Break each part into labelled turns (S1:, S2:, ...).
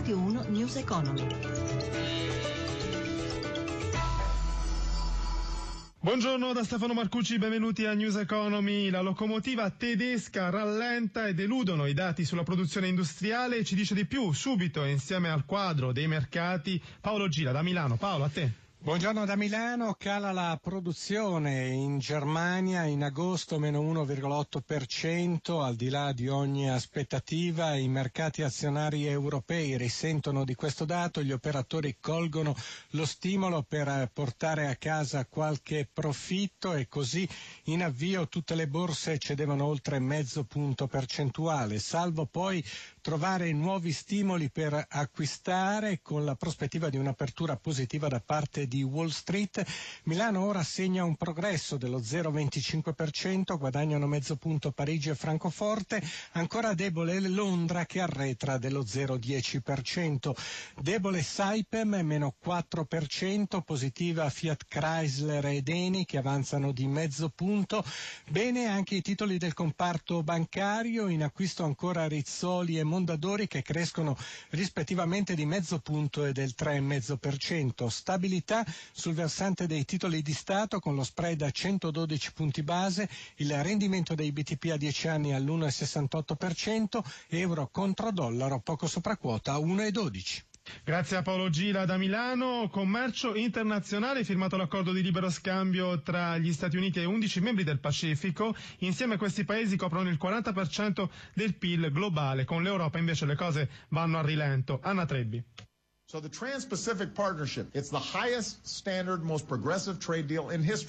S1: Radio 1 News Economy.
S2: Buongiorno da Stefano Marcucci, benvenuti a News Economy. La locomotiva tedesca rallenta e deludono i dati sulla produzione industriale. Ci dice di più subito insieme al quadro dei mercati Paolo Gira da Milano. Paolo, a te.
S3: Buongiorno da Milano, cala la produzione. In Germania in agosto meno 1,8%, al di là di ogni aspettativa i mercati azionari europei risentono di questo dato, gli operatori colgono lo stimolo per portare a casa qualche profitto e così in avvio tutte le borse cedevano oltre mezzo punto percentuale, salvo poi trovare nuovi stimoli per acquistare con la prospettiva di un'apertura positiva da parte di Wall Street. Milano ora segna un progresso dello 0,25%, guadagnano mezzo punto Parigi e Francoforte, ancora debole Londra che arretra dello 0,10%. Debole Saipem meno 4%, positiva Fiat Chrysler ed Eni che avanzano di mezzo punto. Bene anche i titoli del comparto bancario, in acquisto ancora Rizzoli e Mondadori che crescono rispettivamente di mezzo punto e del 3,5%. Stabilità sul versante dei titoli di Stato con lo spread a 112 punti base, il rendimento dei BTP a 10 anni all'1,68%, euro contro dollaro poco sopra quota a 1,12.
S2: Grazie a Paolo Gira da Milano. Commercio internazionale, firmato l'accordo di libero scambio tra gli Stati Uniti e 11 membri del Pacifico. Insieme questi paesi coprono il 40% del PIL globale. Con l'Europa invece le cose vanno a rilento. Anna Trebbi.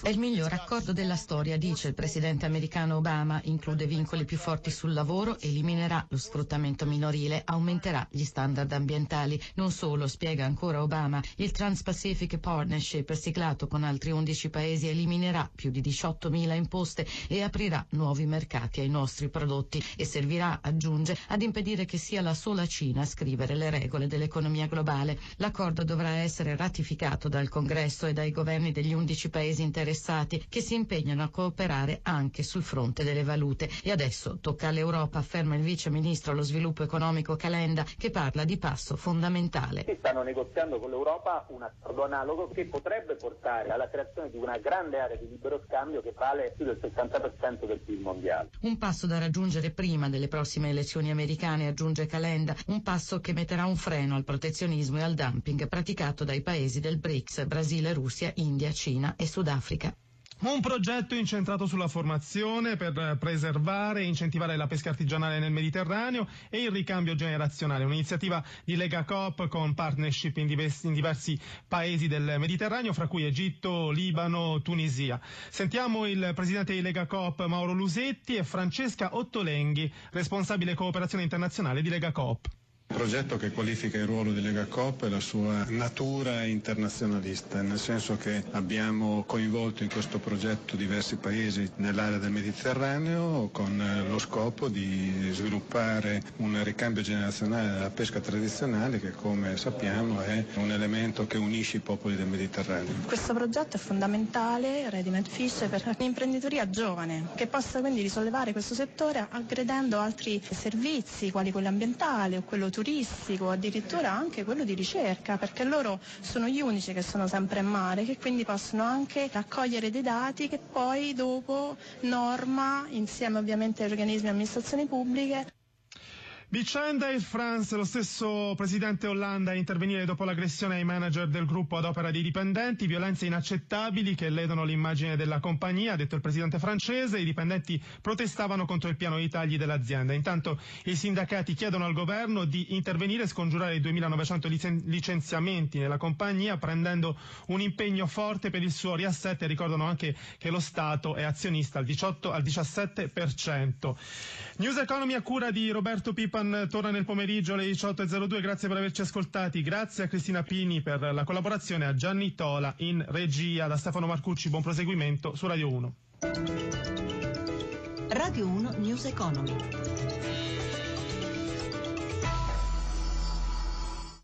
S4: È il miglior accordo della storia, dice il presidente americano Obama, include vincoli più forti sul lavoro, eliminerà lo sfruttamento minorile, aumenterà gli standard ambientali. Non solo, spiega ancora Obama, il Trans-Pacific Partnership siglato con altri 11 paesi eliminerà più di 18.000 imposte e aprirà nuovi mercati ai nostri prodotti. E servirà, aggiunge, ad impedire che sia la sola Cina a scrivere le regole dell'economia globale mondiale. L'accordo dovrà essere ratificato dal Congresso e dai governi degli 11 paesi interessati che si impegnano a cooperare anche sul fronte delle valute. E adesso tocca all'Europa, afferma il vice ministro allo sviluppo economico Calenda, che parla di passo fondamentale.
S5: Si stanno negoziando con l'Europa un accordo analogo che potrebbe portare alla creazione di una grande area di libero scambio che vale più del 60% del PIL mondiale.
S4: Un passo da raggiungere prima delle prossime elezioni americane, aggiunge Calenda, un passo che metterà un freno al protezionismo e al dumping praticato dai paesi del BRICS, Brasile, Russia, India, Cina e Sudafrica.
S2: Un progetto incentrato sulla formazione per preservare e incentivare la pesca artigianale nel Mediterraneo e il ricambio generazionale, un'iniziativa di Lega Coop con partnership in diversi, in diversi, paesi del Mediterraneo, fra cui Egitto, Libano, Tunisia. Sentiamo il presidente di Lega Coop Mauro Lusetti e Francesca Ottolenghi, responsabile cooperazione internazionale di Lega Coop.
S6: Progetto che qualifica il ruolo di Lega Coop e la sua natura internazionalista, nel senso che abbiamo coinvolto in questo progetto diversi paesi nell'area del Mediterraneo con lo scopo di sviluppare un ricambio generazionale della pesca tradizionale che come sappiamo è un elemento che unisce i popoli del Mediterraneo.
S7: Questo progetto è fondamentale, Ready Fish, per l'imprenditoria giovane che possa quindi risollevare questo settore aggredendo altri servizi quali quello ambientale o quello turistico turistico, addirittura anche quello di ricerca, perché loro sono gli unici che sono sempre in mare, che quindi possono anche raccogliere dei dati che poi dopo norma, insieme ovviamente agli organismi e amministrazioni pubbliche,
S2: Vicenda Air France, lo stesso presidente Hollande a intervenire dopo l'aggressione ai manager del gruppo ad opera dei dipendenti, violenze inaccettabili che ledono l'immagine della compagnia, ha detto il presidente francese, i dipendenti protestavano contro il piano di tagli dell'azienda. Intanto i sindacati chiedono al governo di intervenire e scongiurare i 2.900 licenziamenti nella compagnia prendendo un impegno forte per il suo riassetto e ricordano anche che lo Stato è azionista al 18 al 17%. News Economy a cura di Roberto Pipa Stefan torna nel pomeriggio alle 18.02, grazie per averci ascoltati, grazie a Cristina Pini per la collaborazione, a Gianni Tola in regia, da Stefano Marcucci, buon proseguimento su Radio 1.
S1: Radio 1 News Economy.